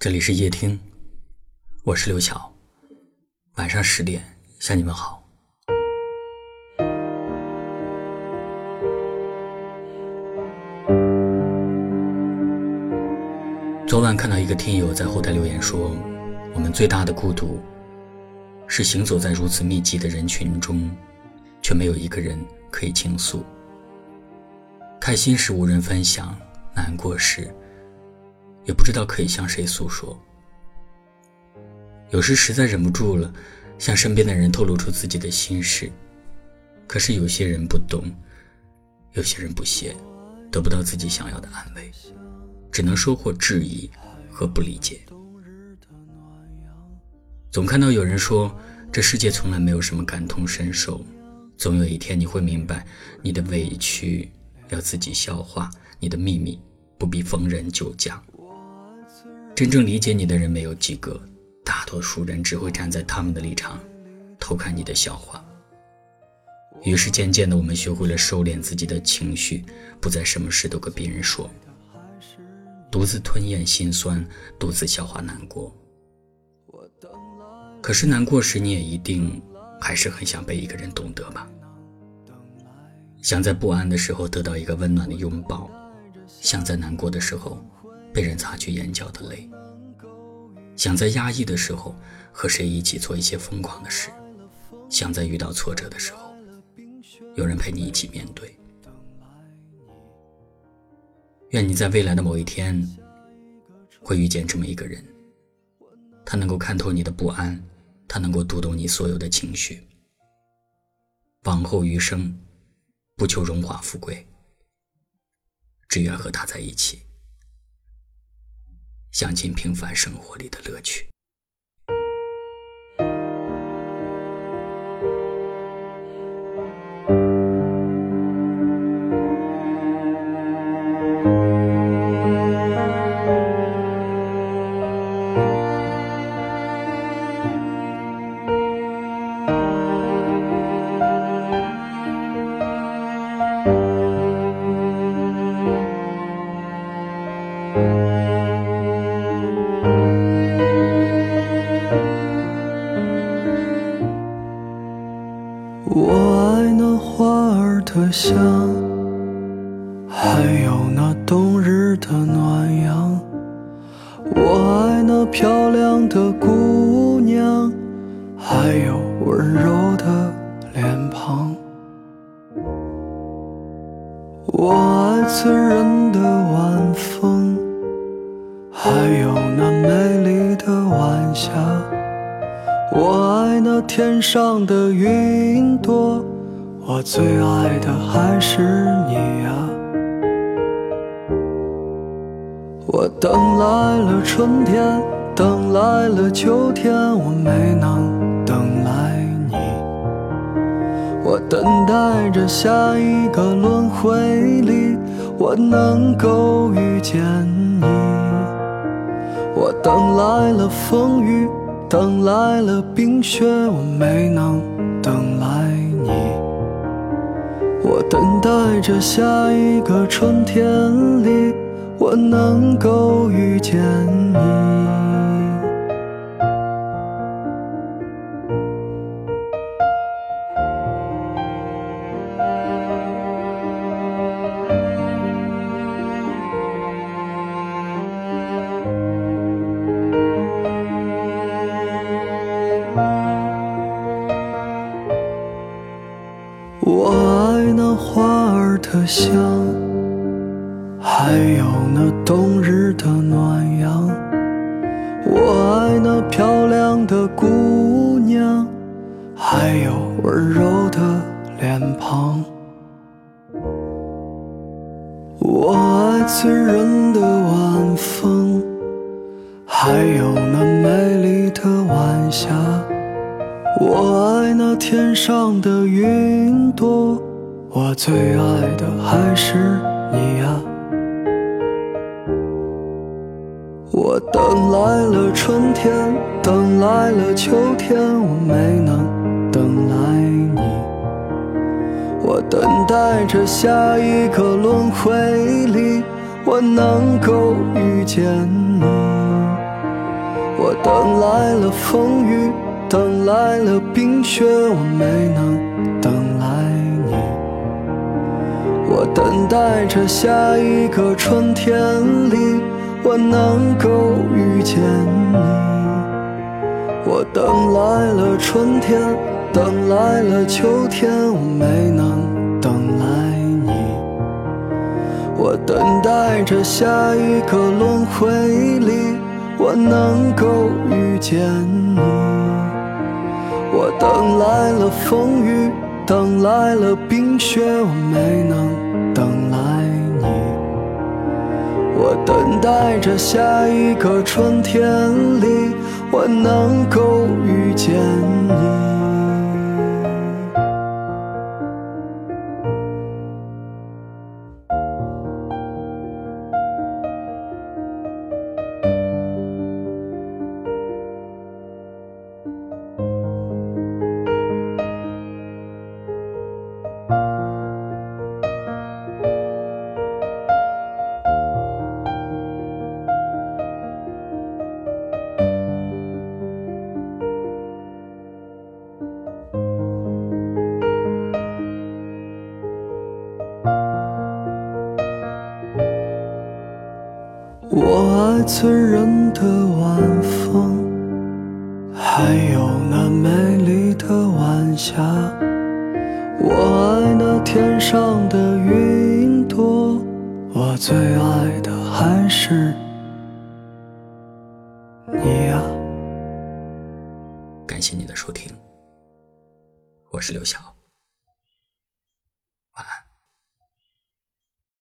这里是夜听，我是刘晓。晚上十点向你们好。昨晚看到一个听友在后台留言说：“我们最大的孤独，是行走在如此密集的人群中，却没有一个人可以倾诉。开心时无人分享，难过时……”也不知道可以向谁诉说。有时实在忍不住了，向身边的人透露出自己的心事，可是有些人不懂，有些人不屑，得不到自己想要的安慰，只能收获质疑和不理解。总看到有人说，这世界从来没有什么感同身受，总有一天你会明白，你的委屈要自己消化，你的秘密不必逢人就讲。真正理解你的人没有几个，大多数人只会站在他们的立场偷看你的笑话。于是渐渐的，我们学会了收敛自己的情绪，不再什么事都跟别人说，独自吞咽心酸，独自消化难过。可是难过时，你也一定还是很想被一个人懂得吧？想在不安的时候得到一个温暖的拥抱，想在难过的时候。被人擦去眼角的泪，想在压抑的时候和谁一起做一些疯狂的事，想在遇到挫折的时候有人陪你一起面对。愿你在未来的某一天会遇见这么一个人，他能够看透你的不安，他能够读懂你所有的情绪。往后余生，不求荣华富贵，只愿和他在一起。享尽平凡生活里的乐趣。我爱那花儿的香，还有那冬日的暖阳。我爱那漂亮的姑娘，还有温柔的脸庞。我爱醉人的我爱那天上的云朵，我最爱的还是你呀。我等来了春天，等来了秋天，我没能等来你。我等待着下一个轮回里，我能够遇见你。我等来了风雨。等来了冰雪，我没能等来你。我等待着下一个春天里，我能够遇见你。我爱那花儿的香，还有那冬日的暖阳。我爱那漂亮的姑娘，还有温柔的脸庞。我爱醉人的晚风，还有那美丽的晚霞。我爱那天上的云朵，我最爱的还是你呀。我等来了春天，等来了秋天，我没能等来你。我等待着下一个轮回里，我能够遇见你。我等来了风雨，等来了冰雪，我没能等来你。我等待着下一个春天里，我能够遇见你。我等来了春天，等来了秋天，我没能等来你。我等待着下一个轮回里。我能够遇见你，我等来了风雨，等来了冰雪，我没能等来你。我等待着下一个春天里，我能够遇见你。我爱醉人的晚风，还有那美丽的晚霞。我爱那天上的云朵，我最爱的还是你呀。感谢你的收听，我是刘晓。